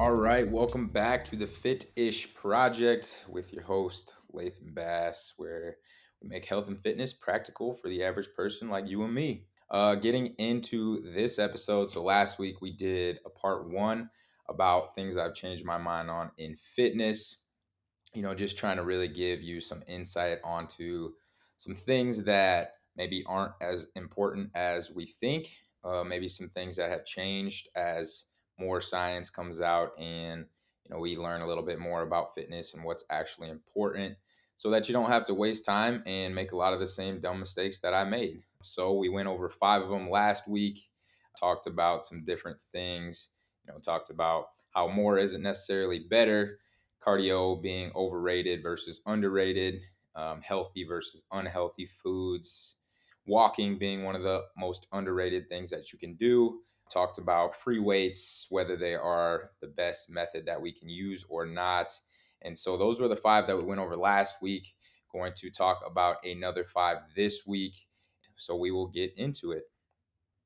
All right, welcome back to the Fit Ish Project with your host, Lathan Bass, where we make health and fitness practical for the average person like you and me. Uh, getting into this episode, so last week we did a part one about things I've changed my mind on in fitness. You know, just trying to really give you some insight onto some things that maybe aren't as important as we think, uh, maybe some things that have changed as more science comes out and you know we learn a little bit more about fitness and what's actually important so that you don't have to waste time and make a lot of the same dumb mistakes that I made. So we went over 5 of them last week, talked about some different things, you know, talked about how more isn't necessarily better, cardio being overrated versus underrated, um, healthy versus unhealthy foods, walking being one of the most underrated things that you can do, talked about free weights, whether they are the best method that we can use or not. And so those were the five that we went over last week. Going to talk about another five this week. So we will get into it.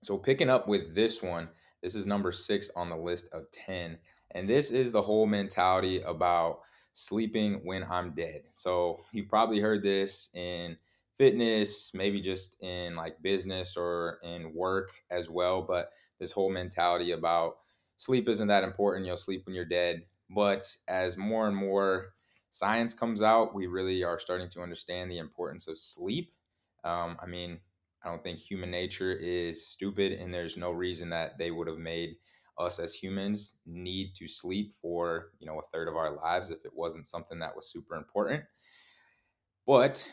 So picking up with this one, this is number six on the list of 10. And this is the whole mentality about sleeping when I'm dead. So you've probably heard this in fitness, maybe just in like business or in work as well. But this whole mentality about sleep isn't that important. You'll sleep when you're dead. But as more and more science comes out, we really are starting to understand the importance of sleep. Um, I mean, I don't think human nature is stupid, and there's no reason that they would have made us as humans need to sleep for you know a third of our lives if it wasn't something that was super important. But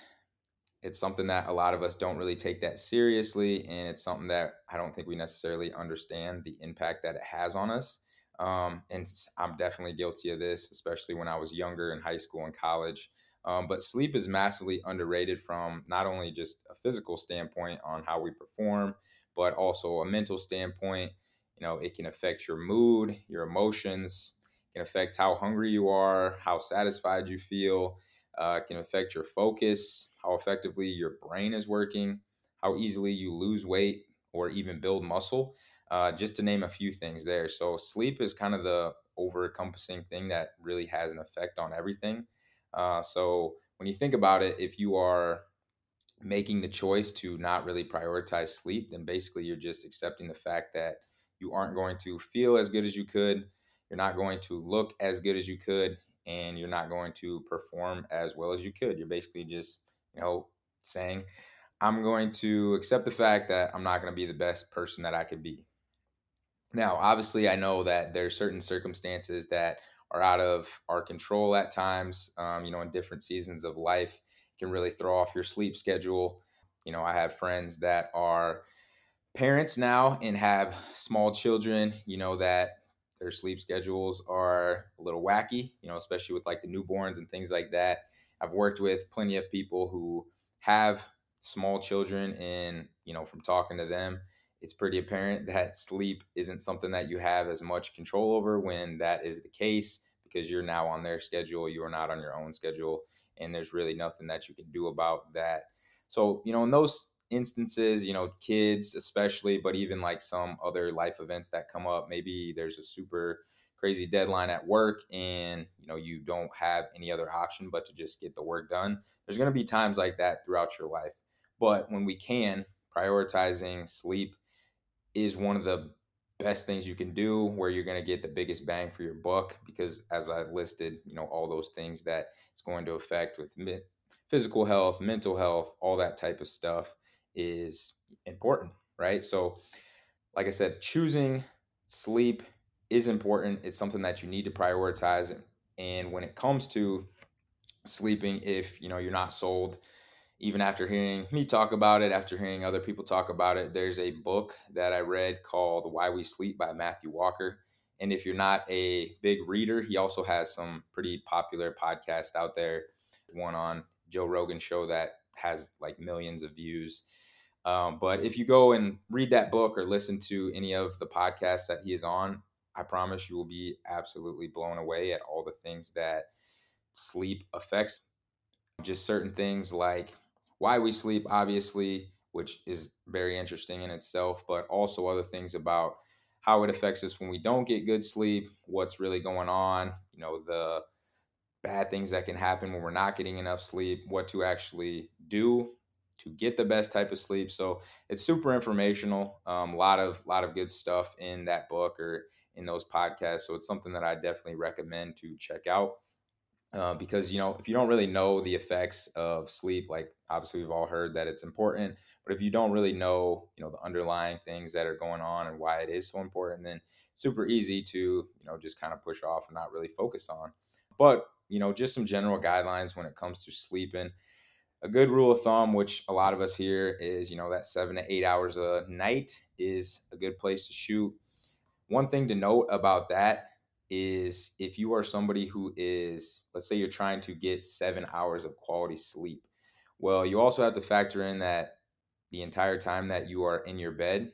it's something that a lot of us don't really take that seriously and it's something that i don't think we necessarily understand the impact that it has on us um, and i'm definitely guilty of this especially when i was younger in high school and college um, but sleep is massively underrated from not only just a physical standpoint on how we perform but also a mental standpoint you know it can affect your mood your emotions can affect how hungry you are how satisfied you feel uh, can affect your focus how effectively your brain is working, how easily you lose weight or even build muscle, uh, just to name a few things there. So, sleep is kind of the over encompassing thing that really has an effect on everything. Uh, so, when you think about it, if you are making the choice to not really prioritize sleep, then basically you're just accepting the fact that you aren't going to feel as good as you could. You're not going to look as good as you could, and you're not going to perform as well as you could. You're basically just you know, saying, I'm going to accept the fact that I'm not going to be the best person that I could be. Now, obviously, I know that there are certain circumstances that are out of our control at times. Um, you know, in different seasons of life, can really throw off your sleep schedule. You know, I have friends that are parents now and have small children. You know that their sleep schedules are a little wacky. You know, especially with like the newborns and things like that. I've worked with plenty of people who have small children, and you know, from talking to them, it's pretty apparent that sleep isn't something that you have as much control over when that is the case because you're now on their schedule, you are not on your own schedule, and there's really nothing that you can do about that. So, you know, in those instances, you know, kids especially, but even like some other life events that come up, maybe there's a super crazy deadline at work and you know you don't have any other option but to just get the work done there's going to be times like that throughout your life. But when we can prioritizing sleep is one of the best things you can do where you're going to get the biggest bang for your buck because as i listed you know all those things that it's going to affect with physical health mental health all that type of stuff is important right? So like i said choosing sleep is important. It's something that you need to prioritize. And when it comes to sleeping, if you know you're not sold, even after hearing me talk about it, after hearing other people talk about it, there's a book that I read called Why We Sleep by Matthew Walker. And if you're not a big reader, he also has some pretty popular podcasts out there. One on Joe Rogan show that has like millions of views. Um, but if you go and read that book or listen to any of the podcasts that he is on, I promise you will be absolutely blown away at all the things that sleep affects. Just certain things like why we sleep, obviously, which is very interesting in itself, but also other things about how it affects us when we don't get good sleep, what's really going on, you know, the bad things that can happen when we're not getting enough sleep, what to actually do to get the best type of sleep. So it's super informational. A um, lot of lot of good stuff in that book or in those podcasts. So it's something that I definitely recommend to check out. Uh, because you know if you don't really know the effects of sleep like obviously we've all heard that it's important but if you don't really know you know the underlying things that are going on and why it is so important then super easy to you know just kind of push off and not really focus on but you know just some general guidelines when it comes to sleeping a good rule of thumb which a lot of us hear is you know that seven to eight hours a night is a good place to shoot one thing to note about that is if you are somebody who is, let's say you're trying to get seven hours of quality sleep. Well, you also have to factor in that the entire time that you are in your bed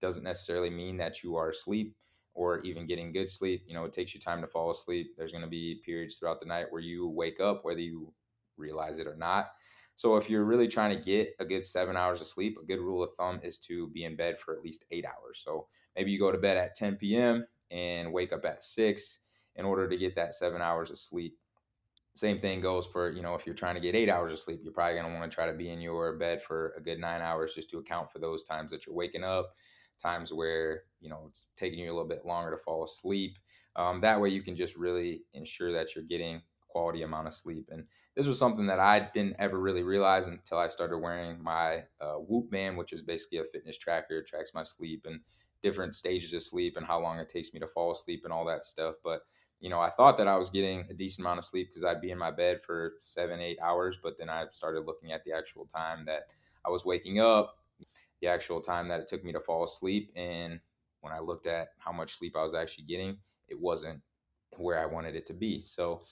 doesn't necessarily mean that you are asleep or even getting good sleep. You know, it takes you time to fall asleep. There's going to be periods throughout the night where you wake up, whether you realize it or not. So, if you're really trying to get a good seven hours of sleep, a good rule of thumb is to be in bed for at least eight hours. So, maybe you go to bed at 10 p.m and wake up at six in order to get that seven hours of sleep. Same thing goes for, you know, if you're trying to get eight hours of sleep, you're probably going to want to try to be in your bed for a good nine hours just to account for those times that you're waking up, times where, you know, it's taking you a little bit longer to fall asleep. Um, that way you can just really ensure that you're getting quality amount of sleep. And this was something that I didn't ever really realize until I started wearing my uh, Whoop band, which is basically a fitness tracker. It tracks my sleep and different stages of sleep and how long it takes me to fall asleep and all that stuff. But you know, I thought that I was getting a decent amount of sleep because I'd be in my bed for seven, eight hours. But then I started looking at the actual time that I was waking up, the actual time that it took me to fall asleep. And when I looked at how much sleep I was actually getting, it wasn't where I wanted it to be. So,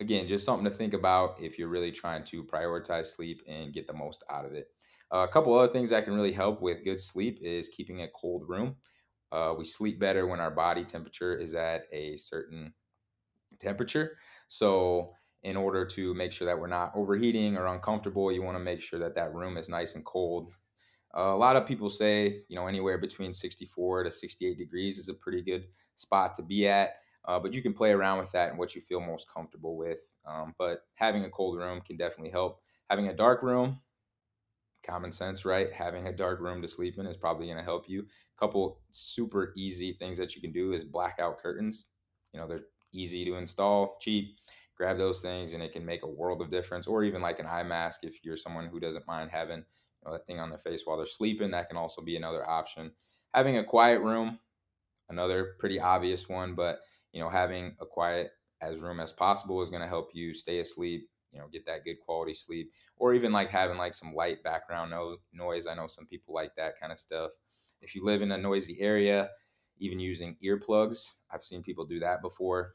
again, just something to think about if you're really trying to prioritize sleep and get the most out of it. Uh, a couple other things that can really help with good sleep is keeping a cold room. Uh, we sleep better when our body temperature is at a certain temperature. So, in order to make sure that we're not overheating or uncomfortable, you want to make sure that that room is nice and cold. Uh, a lot of people say, you know, anywhere between 64 to 68 degrees is a pretty good spot to be at. Uh, but you can play around with that and what you feel most comfortable with. Um, but having a cold room can definitely help. Having a dark room, common sense, right? Having a dark room to sleep in is probably going to help you. A couple super easy things that you can do is blackout curtains. You know, they're easy to install, cheap. Grab those things and it can make a world of difference. Or even like an eye mask if you're someone who doesn't mind having you know, that thing on their face while they're sleeping, that can also be another option. Having a quiet room, another pretty obvious one, but you know, having a quiet as room as possible is going to help you stay asleep you know get that good quality sleep or even like having like some light background no- noise. I know some people like that kind of stuff. If you live in a noisy area even using earplugs i've seen people do that before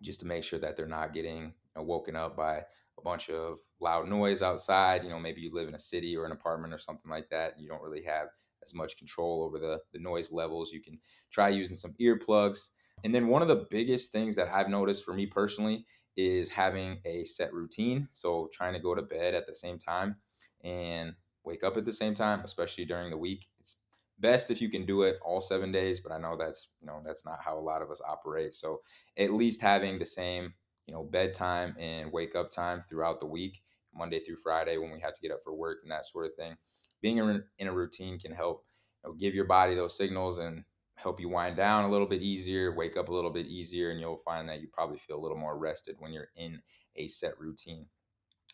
just to make sure that they're not getting you know, woken up by a bunch of loud noise outside. You know maybe you live in a city or an apartment or something like that you don't really have as much control over the, the noise levels. You can try using some earplugs and then one of the biggest things that i've noticed for me personally is having a set routine. So trying to go to bed at the same time and wake up at the same time, especially during the week. It's best if you can do it all seven days, but I know that's you know that's not how a lot of us operate. So at least having the same you know bedtime and wake up time throughout the week, Monday through Friday when we have to get up for work and that sort of thing. Being in a routine can help you know, give your body those signals and help you wind down a little bit easier, wake up a little bit easier, and you'll find that you probably feel a little more rested when you're in a set routine.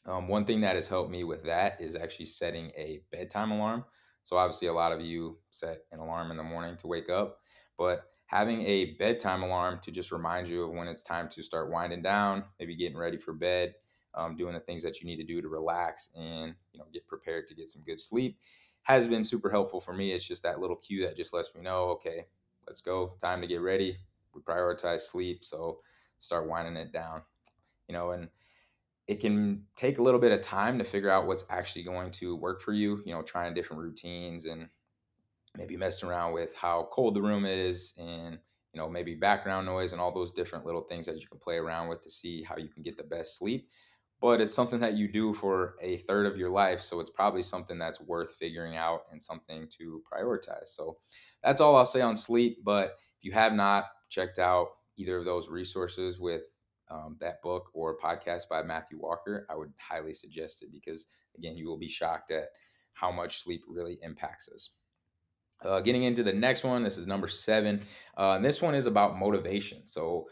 Um, one thing that has helped me with that is actually setting a bedtime alarm. So, obviously, a lot of you set an alarm in the morning to wake up, but having a bedtime alarm to just remind you of when it's time to start winding down, maybe getting ready for bed, um, doing the things that you need to do to relax and you know get prepared to get some good sleep has been super helpful for me. It's just that little cue that just lets me know, okay, let's go. Time to get ready. We prioritize sleep, so start winding it down. You know, and it can take a little bit of time to figure out what's actually going to work for you. You know, trying different routines and maybe messing around with how cold the room is and you know maybe background noise and all those different little things that you can play around with to see how you can get the best sleep but it's something that you do for a third of your life. So it's probably something that's worth figuring out and something to prioritize. So that's all I'll say on sleep. But if you have not checked out either of those resources with um, that book or podcast by Matthew Walker, I would highly suggest it because, again, you will be shocked at how much sleep really impacts us. Uh, getting into the next one, this is number seven. Uh, this one is about motivation. So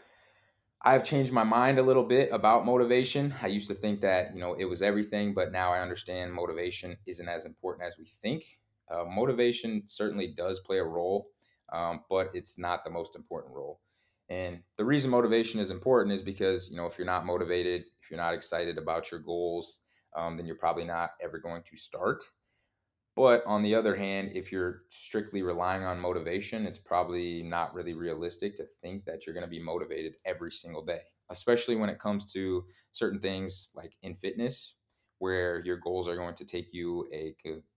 I've changed my mind a little bit about motivation. I used to think that you know it was everything, but now I understand motivation isn't as important as we think. Uh, motivation certainly does play a role, um, but it's not the most important role. And the reason motivation is important is because you know if you're not motivated, if you're not excited about your goals, um, then you're probably not ever going to start. But on the other hand, if you're strictly relying on motivation, it's probably not really realistic to think that you're going to be motivated every single day, especially when it comes to certain things like in fitness, where your goals are going to take you a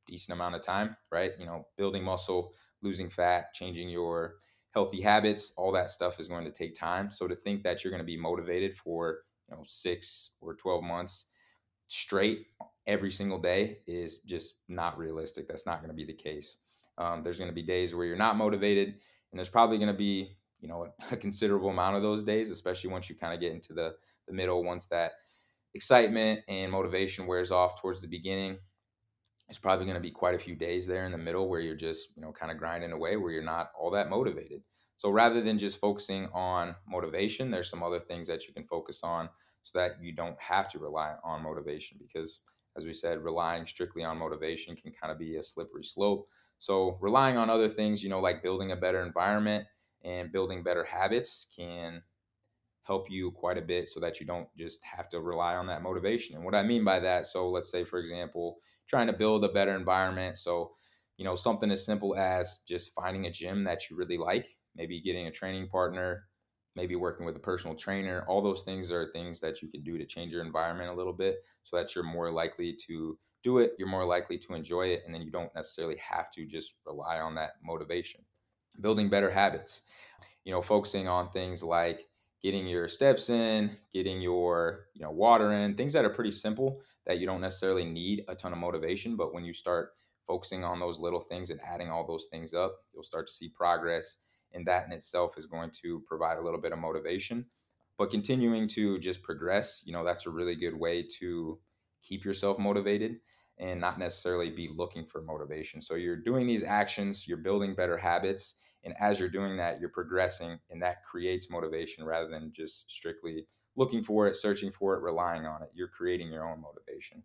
decent amount of time, right? You know, building muscle, losing fat, changing your healthy habits, all that stuff is going to take time. So to think that you're going to be motivated for, you know, six or 12 months straight every single day is just not realistic. That's not going to be the case. Um, there's going to be days where you're not motivated, and there's probably going to be you know a considerable amount of those days, especially once you kind of get into the the middle. Once that excitement and motivation wears off towards the beginning, it's probably going to be quite a few days there in the middle where you're just you know kind of grinding away, where you're not all that motivated. So rather than just focusing on motivation, there's some other things that you can focus on so that you don't have to rely on motivation because as we said, relying strictly on motivation can kind of be a slippery slope. So, relying on other things, you know, like building a better environment and building better habits can help you quite a bit so that you don't just have to rely on that motivation. And what I mean by that, so let's say, for example, trying to build a better environment. So, you know, something as simple as just finding a gym that you really like, maybe getting a training partner, maybe working with a personal trainer. All those things are things that you can do to change your environment a little bit so that you're more likely to do it, you're more likely to enjoy it, and then you don't necessarily have to just rely on that motivation. Building better habits, you know, focusing on things like getting your steps in, getting your, you know, water in, things that are pretty simple that you don't necessarily need a ton of motivation, but when you start focusing on those little things and adding all those things up, you'll start to see progress and that in itself is going to provide a little bit of motivation. But continuing to just progress you know that's a really good way to keep yourself motivated and not necessarily be looking for motivation. So you're doing these actions you're building better habits and as you're doing that you're progressing and that creates motivation rather than just strictly looking for it searching for it relying on it. You're creating your own motivation.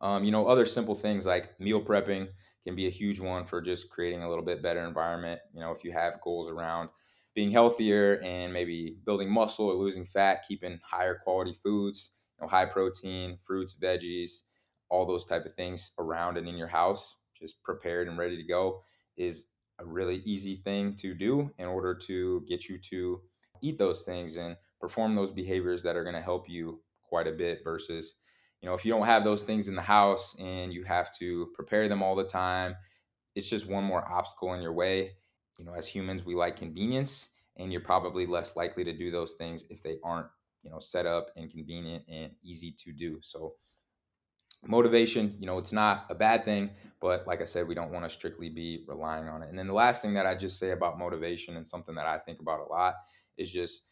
Um, you know other simple things like meal prepping can be a huge one for just creating a little bit better environment. You know, if you have goals around being healthier and maybe building muscle or losing fat, keeping higher quality foods, you know, high protein, fruits, veggies, all those type of things around and in your house, just prepared and ready to go is a really easy thing to do in order to get you to eat those things and perform those behaviors that are going to help you quite a bit versus you know if you don't have those things in the house and you have to prepare them all the time it's just one more obstacle in your way. You know as humans we like convenience and you're probably less likely to do those things if they aren't you know set up and convenient and easy to do. So motivation you know it's not a bad thing but like i said we don't want to strictly be relying on it. And then the last thing that i just say about motivation and something that i think about a lot is just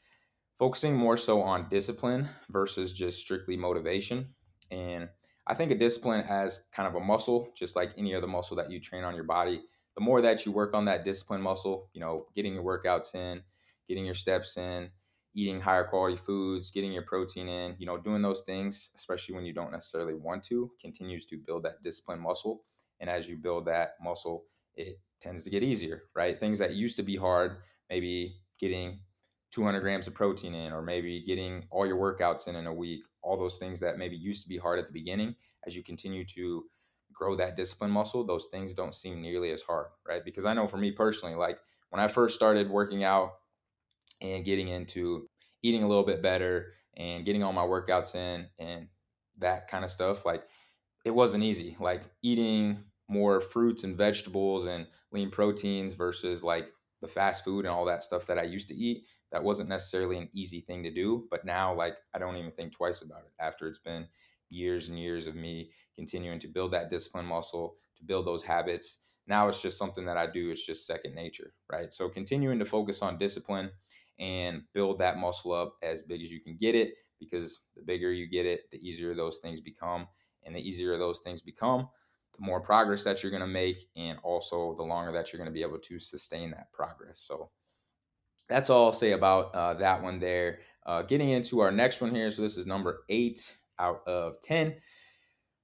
focusing more so on discipline versus just strictly motivation and I think a discipline as kind of a muscle, just like any other muscle that you train on your body, the more that you work on that discipline muscle, you know, getting your workouts in, getting your steps in, eating higher quality foods, getting your protein in, you know, doing those things, especially when you don't necessarily want to, continues to build that discipline muscle. And as you build that muscle, it tends to get easier, right? Things that used to be hard, maybe getting 200 grams of protein in, or maybe getting all your workouts in in a week, all those things that maybe used to be hard at the beginning, as you continue to grow that discipline muscle, those things don't seem nearly as hard, right? Because I know for me personally, like when I first started working out and getting into eating a little bit better and getting all my workouts in and that kind of stuff, like it wasn't easy. Like eating more fruits and vegetables and lean proteins versus like the fast food and all that stuff that I used to eat that wasn't necessarily an easy thing to do. But now, like, I don't even think twice about it after it's been years and years of me continuing to build that discipline muscle, to build those habits. Now it's just something that I do. It's just second nature, right? So continuing to focus on discipline and build that muscle up as big as you can get it because the bigger you get it, the easier those things become. And the easier those things become, the more progress that you're going to make, and also the longer that you're going to be able to sustain that progress. So that's all I'll say about uh, that one there. Uh, getting into our next one here. So this is number eight out of 10.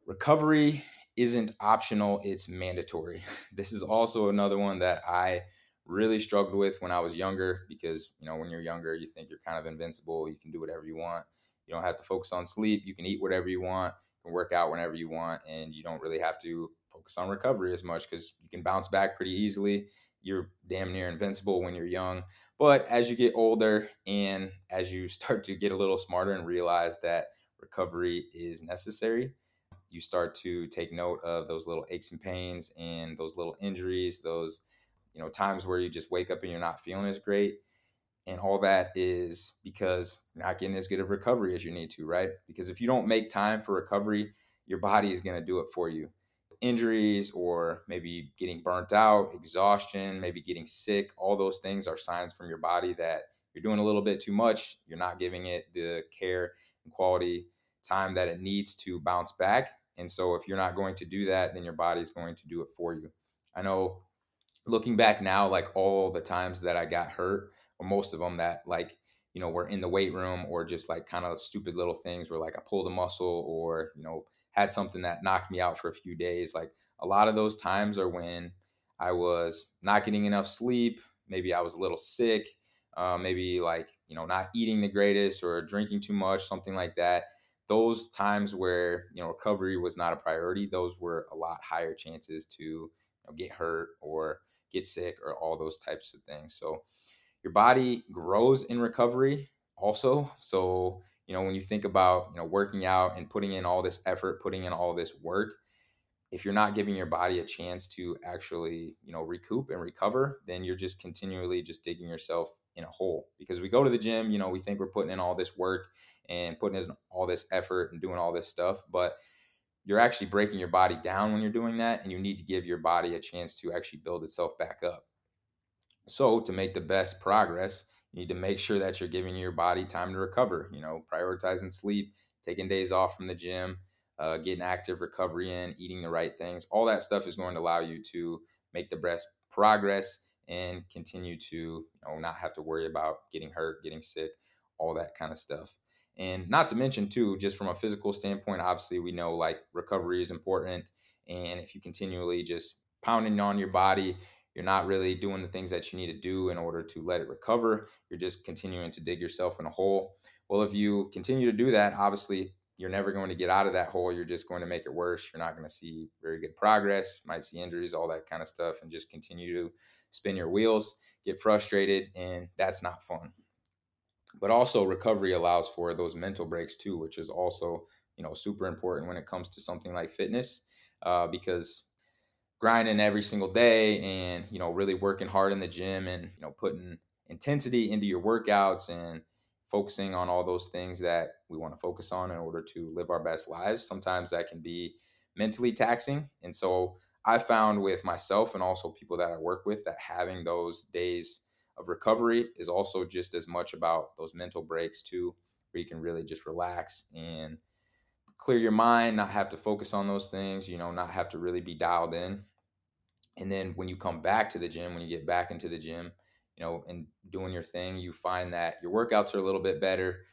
Recovery isn't optional, it's mandatory. This is also another one that I really struggled with when I was younger because, you know, when you're younger, you think you're kind of invincible. You can do whatever you want. You don't have to focus on sleep. You can eat whatever you want, you can work out whenever you want, and you don't really have to focus on recovery as much because you can bounce back pretty easily. You're damn near invincible when you're young. But as you get older and as you start to get a little smarter and realize that recovery is necessary, you start to take note of those little aches and pains and those little injuries, those you know times where you just wake up and you're not feeling as great. And all that is because you're not getting as good of recovery as you need to right? Because if you don't make time for recovery your body is going to do it for you injuries or maybe getting burnt out exhaustion maybe getting sick all those things are signs from your body that you're doing a little bit too much you're not giving it the care and quality time that it needs to bounce back. And so if you're not going to do that then your body is going to do it for you. I know looking back now, like all the times that I got hurt, or most of them that like, you know, were in the weight room or just like kind of stupid little things where like I pulled a muscle or, you know, had something that knocked me out for a few days. Like a lot of those times are when I was not getting enough sleep. Maybe I was a little sick. Uh, maybe like, you know, not eating the greatest or drinking too much, something like that. Those times where, you know, recovery was not a priority, those were a lot higher chances to you know, get hurt or get sick, or all those types of things. So your body grows in recovery also. So, you know, when you think about, you know, working out and putting in all this effort, putting in all this work, if you're not giving your body a chance to actually, you know, recoup and recover, then you're just continually just digging yourself in a hole. Because we go to the gym, you know, we think we're putting in all this work and putting in all this effort and doing all this stuff, but you're actually breaking your body down when you're doing that and you need to give your body a chance to actually build itself back up so to make the best progress you need to make sure that you're giving your body time to recover you know prioritizing sleep taking days off from the gym uh, getting active recovery in eating the right things all that stuff is going to allow you to make the best progress and continue to you know not have to worry about getting hurt getting sick all that kind of stuff and not to mention, too, just from a physical standpoint, obviously, we know like recovery is important. And if you continually just pounding on your body, you're not really doing the things that you need to do in order to let it recover. You're just continuing to dig yourself in a hole. Well, if you continue to do that, obviously, you're never going to get out of that hole. You're just going to make it worse. You're not going to see very good progress, might see injuries, all that kind of stuff, and just continue to spin your wheels, get frustrated, and that's not fun but also recovery allows for those mental breaks too which is also you know super important when it comes to something like fitness uh, because grinding every single day and you know really working hard in the gym and you know putting intensity into your workouts and focusing on all those things that we want to focus on in order to live our best lives. Sometimes that can be mentally taxing. And so i found with myself and also people that i work with that having those days of recovery is also just as much about those mental breaks too, where you can really just relax and clear your mind, not have to focus on those things, you know, not have to really be dialed in. And then when you come back to the gym, when you get back into the gym, you know, and doing your thing, you find that your workouts are a little bit better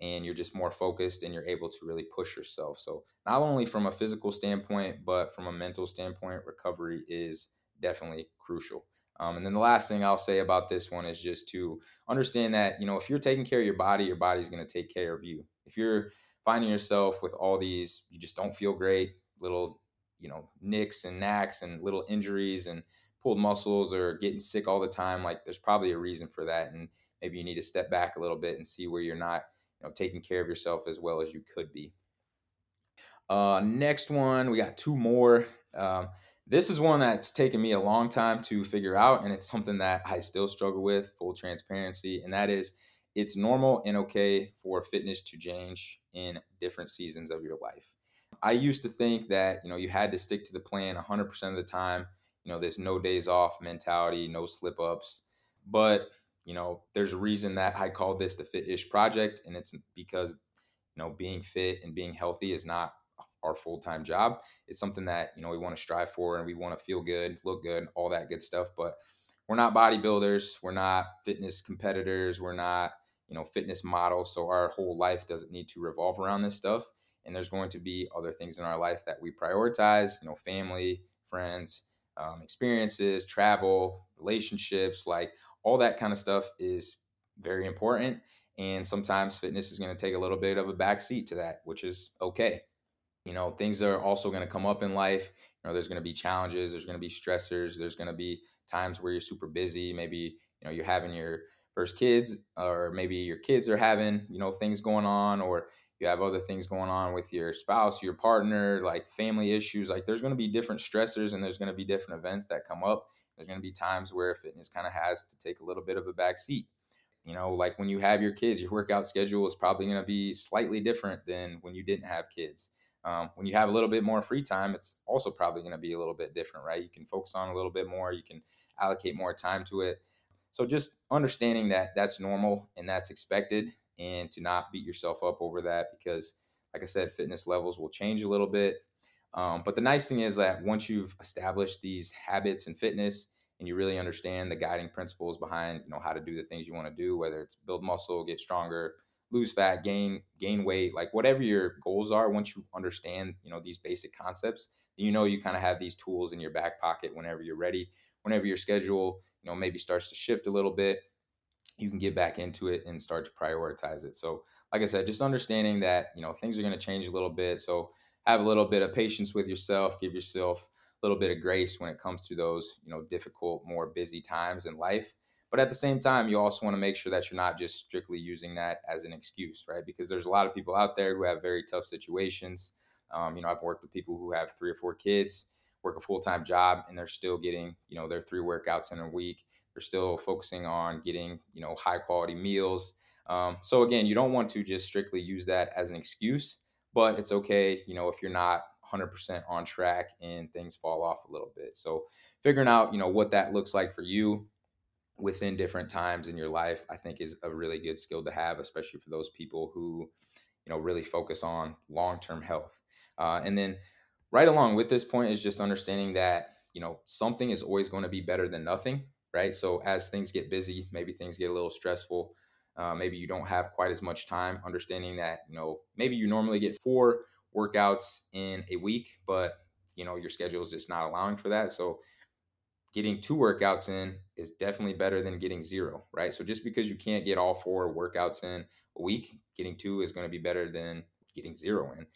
and you're just more focused and you're able to really push yourself. So, not only from a physical standpoint, but from a mental standpoint, recovery is definitely crucial. Um, and then the last thing I'll say about this one is just to understand that, you know, if you're taking care of your body, your body's going to take care of you. If you're finding yourself with all these, you just don't feel great, little, you know, nicks and knacks and little injuries and pulled muscles or getting sick all the time, like there's probably a reason for that. And maybe you need to step back a little bit and see where you're not, you know, taking care of yourself as well as you could be. Uh, next one, we got two more. Um, This is one that's taken me a long time to figure out, and it's something that I still struggle with, full transparency, and that is it's normal and okay for fitness to change in different seasons of your life. I used to think that, you know, you had to stick to the plan 100% of the time. You know, there's no days off mentality, no slip ups. But, you know, there's a reason that I call this the Fit Ish project, and it's because, you know, being fit and being healthy is not our full-time job. It's something that, you know, we want to strive for and we want to feel good, look good, all that good stuff, but we're not bodybuilders, we're not fitness competitors, we're not, you know, fitness model so our whole life doesn't need to revolve around this stuff. And there's going to be other things in our life that we prioritize, you know, family, friends, um, experiences, travel, relationships, like all that kind of stuff is very important. And sometimes fitness is going to take a little bit of a backseat to that, which is okay. You know things are also going to come up in life. You know there's going to be challenges there's going to be stressors there's going to be times where you're super busy maybe you know you're having your first kids or maybe your kids are having you know things going on or you have other things going on with your spouse your partner like family issues like there's going to be different stressors and there's going to be different events that come up there's going to be times where fitness kind of has to take a little bit of a back seat you know like when you have your kids your workout schedule is probably going to be slightly different than when you didn't have kids um, when you have a little bit more free time, it's also probably going to be a little bit different, right? You can focus on a little bit more, you can allocate more time to it. So just understanding that that's normal and that's expected, and to not beat yourself up over that because, like I said, fitness levels will change a little bit. Um, but the nice thing is that once you've established these habits and fitness and you really understand the guiding principles behind, you know, how to do the things you want to do, whether it's build muscle, get stronger, lose fat, gain gain weight, like whatever your goals are, once you understand, you know, these basic concepts, you know you kind of have these tools in your back pocket whenever you're ready, whenever your schedule, you know, maybe starts to shift a little bit, you can get back into it and start to prioritize it. So, like I said, just understanding that, you know, things are going to change a little bit. So, have a little bit of patience with yourself, give yourself a little bit of grace when it comes to those, you know, difficult, more busy times in life but at the same time, you also want to make sure that you're not just strictly using that as an excuse, right? Because there's a lot of people out there who have very tough situations. Um, you know, I've worked with people who have three or four kids, work a full time job, and they're still getting, you know, their three workouts in a week. They're still focusing on getting, you know, high quality meals. Um, so again, you don't want to just strictly use that as an excuse, but it's okay, you know, if you're not 100% on track and things fall off a little bit. So figuring out, you know, what that looks like for you within different times in your life, I think is a really good skill to have, especially for those people who, you know, really focus on long term health. Uh, and then right along with this point is just understanding that, you know, something is always going to be better than nothing, right? So as things get busy, maybe things get a little stressful. Uh, maybe you don't have quite as much time. Understanding that, you know, maybe you normally get four workouts in a week, but you know your schedule is just not allowing for that. So getting two workouts in is definitely better than getting zero, right? So just because you can't get all four workouts in a week, getting two is going to be better than getting zero in.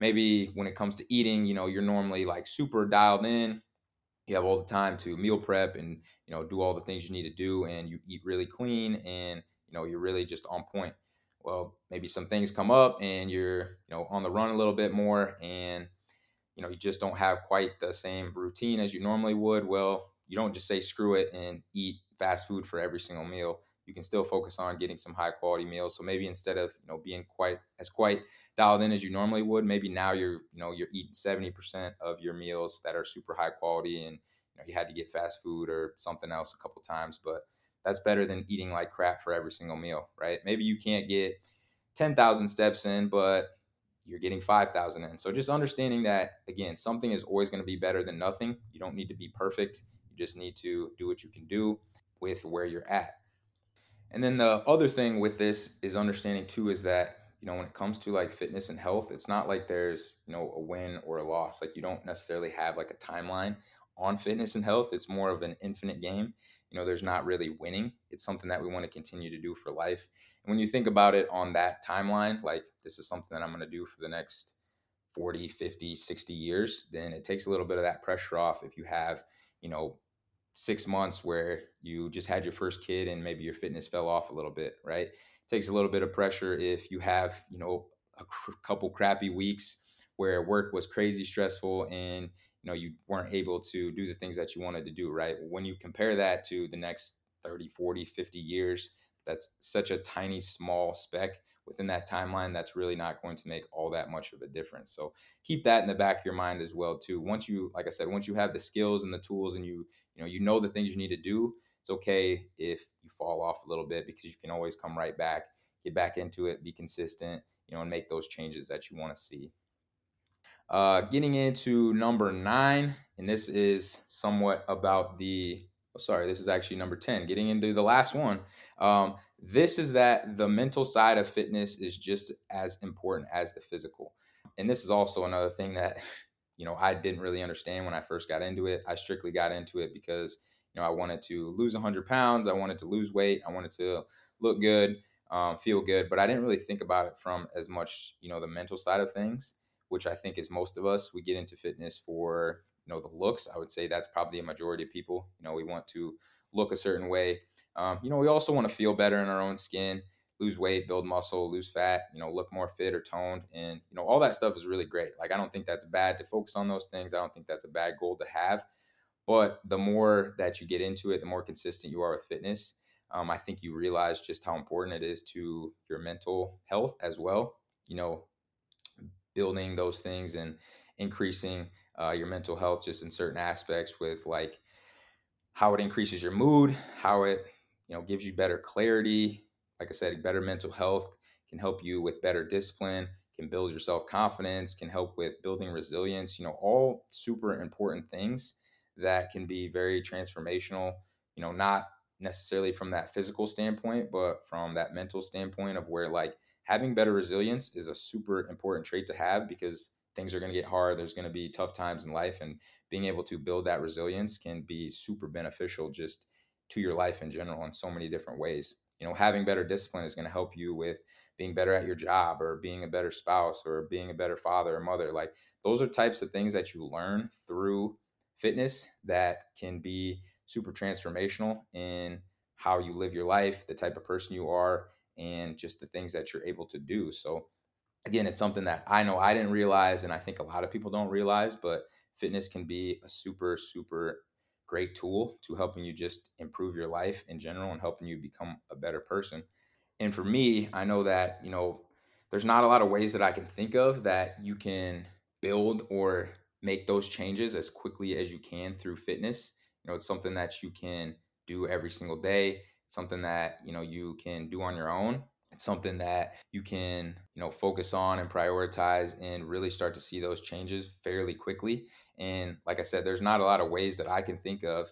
Maybe when it comes to eating, you know, you're normally like super dialed in. You have all the time to meal prep and, you know, do all the things you need to do and you eat really clean and, you know, you're really just on point. Well, maybe some things come up and you're, you know, on the run a little bit more and, you know, you just don't have quite the same routine as you normally would. Well, you don't just say screw it and eat fast food for every single meal. You can still focus on getting some high quality meals. So maybe instead of you know being quite as quite dialed in as you normally would, maybe now you're you know you're eating seventy percent of your meals that are super high quality, and you know you had to get fast food or something else a couple times, but that's better than eating like crap for every single meal, right? Maybe you can't get ten thousand steps in, but you're getting 5,000 in. So just understanding that again, something is always going to be better than nothing. You don't need to be perfect. You just need to do what you can do with where you're at. And then the other thing with this is understanding too is that, you know, when it comes to like fitness and health, it's not like there's, you know, a win or a loss. Like you don't necessarily have like a timeline on fitness and health. It's more of an infinite game. You know, there's not really winning. It's something that we want to continue to do for life. And when you think about it on that timeline, like this is something that I'm going to do for the next 40, 50, 60 years, then it takes a little bit of that pressure off if you have, you know, six months where you just had your first kid and maybe your fitness fell off a little bit, right? It takes a little bit of pressure if you have, you know, a cr- couple crappy weeks where work was crazy stressful and you know you weren't able to do the things that you wanted to do right when you compare that to the next 30 40 50 years that's such a tiny small speck within that timeline that's really not going to make all that much of a difference so keep that in the back of your mind as well too once you like i said once you have the skills and the tools and you you know you know the things you need to do it's okay if you fall off a little bit because you can always come right back get back into it be consistent you know and make those changes that you want to see uh, getting into number nine, and this is somewhat about the. Oh, sorry, this is actually number 10. Getting into the last one. Um, this is that the mental side of fitness is just as important as the physical. And this is also another thing that, you know, I didn't really understand when I first got into it. I strictly got into it because, you know, I wanted to lose 100 pounds. I wanted to lose weight. I wanted to look good, um, feel good. But I didn't really think about it from as much, you know, the mental side of things which I think is most of us. We get into fitness for you know the looks. I would say that's probably a majority of people. You know, we want to look a certain way. Um, you know, we also want to feel better in our own skin, lose weight, build muscle, lose fat. You know, look more fit or toned, and you know all that stuff is really great. Like I don't think that's bad to focus on those things. I don't think that's a bad goal to have. But the more that you get into it, the more consistent you are with fitness. Um, I think you realize just how important it is to your mental health as well. You know, building those things and increasing uh, your mental health just in certain aspects with like how it increases your mood, how it you know gives you better clarity. Like I said, better mental health can help you with better discipline, can build your self confidence, can help with building resilience. You know, all super important things that can be very transformational. You know, not necessarily from that physical standpoint, but from that mental standpoint of where like having better resilience is a super important trait to have because things are going to get hard. There's going to be tough times in life, and being able to build that resilience can be super beneficial just to your life in general in so many different ways. You know, having better discipline is going to help you with being better at your job or being a better spouse or being a better father or mother. Like those are types of things that you learn through fitness that can be super transformational in how you live your life, the type of person you are, and just the things that you're able to do. So, again, it's something that I know I didn't realize, and I think a lot of people don't realize, but fitness can be a super, super great tool to helping you just improve your life in general and helping you become a better person. And for me, I know that, you know, there's not a lot of ways that I can think of that you can build or make those changes as quickly as you can through fitness. You know, it's something that you can do every single day something that you know you can do on your own it's something that you can you know focus on and prioritize and really start to see those changes fairly quickly. And like i said there's not a lot of ways that i can think of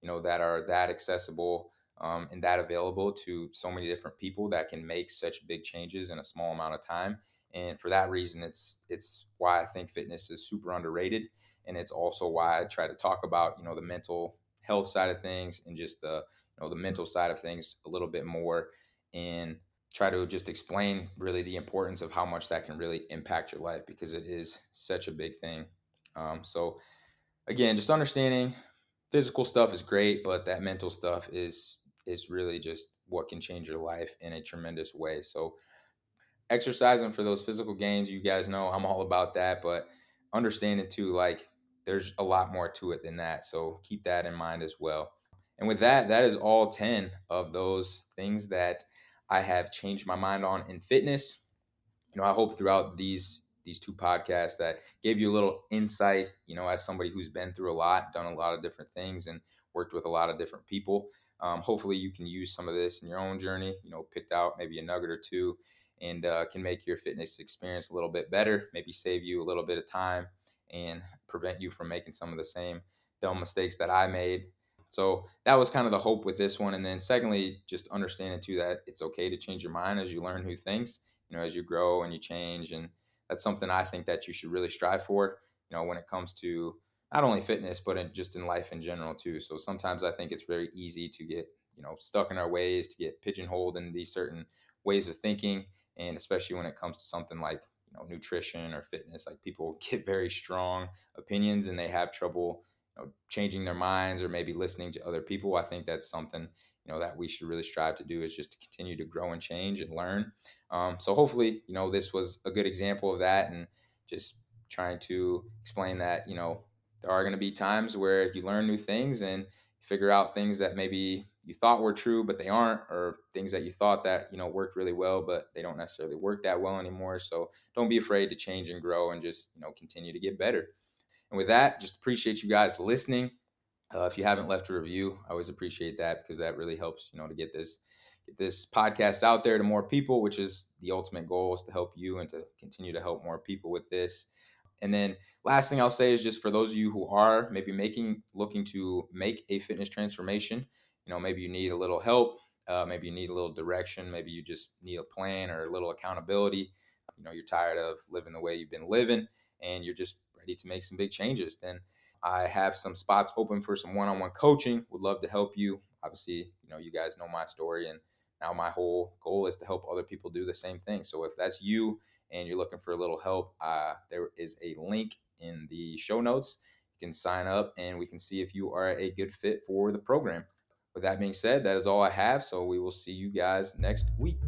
you know that are that accessible um, and that available to so many different people that can make such big changes in a small amount of time. And for that reason it's it's why i think fitness is super underrated. And it's also why i try to talk about you know the mental health side of things and just the you know the mental side of things a little bit more. And try to just explain really the importance of how much that can really impact your life because it is such a big thing. Um, so again just understanding physical stuff is great but that mental stuff is is really just what can change your life in a tremendous way. So exercising for those physical gains you guys know i'm all about that but understanding too like there's a lot more to it than that so keep that in mind as well. And with that, that is all 10 of those things that I have changed my mind on in fitness. You know, I hope throughout these these two podcasts that gave you a little insight, you know, as somebody who's been through a lot, done a lot of different things and worked with a lot of different people. Um, hopefully you can use some of this in your own journey, you know, picked out maybe a nugget or two and uh, can make your fitness experience a little bit better, maybe save you a little bit of time and prevent you from making some of the same dumb mistakes that I made so that was kind of the hope with this one. And then secondly, just understanding too that it's okay to change your mind as you learn new things, you know, as you grow and you change. And that's something I think that you should really strive for, you know, when it comes to not only fitness, but in, just in life in general too. So sometimes I think it's very easy to get, you know, stuck in our ways, to get pigeonholed in these certain ways of thinking. And especially when it comes to something like, you know, nutrition or fitness, like people get very strong opinions and they have trouble know, changing their minds or maybe listening to other people. I think that's something you know that we should really strive to do is just to continue to grow and change and learn. Um, so hopefully, you know, this was a good example of that, and just trying to explain that you know there are going to be times where you learn new things and figure out things that maybe you thought were true but they aren't or things that you thought that you know worked really well but they don't necessarily work that well anymore so don't be afraid to change and grow and just you know continue to get better and with that just appreciate you guys listening uh, if you haven't left a review i always appreciate that because that really helps you know to get this get this podcast out there to more people which is the ultimate goal is to help you and to continue to help more people with this and then last thing I'll say is just for those of you who are maybe making looking to make a fitness transformation, you know, maybe you need a little help, uh, maybe you need a little direction, maybe you just need a plan or a little accountability. You know, you're tired of living the way you've been living and you're just ready to make some big changes. Then I have some spots open for some one-on-one coaching. Would love to help you. Obviously, you know, you guys know my story and now my whole goal is to help other people do the same thing. So if that's you and you're looking for a little help, uh, there is a link in the show notes. You can sign up and we can see if you are a good fit for the program. With that being said, that is all I have. So we will see you guys next week.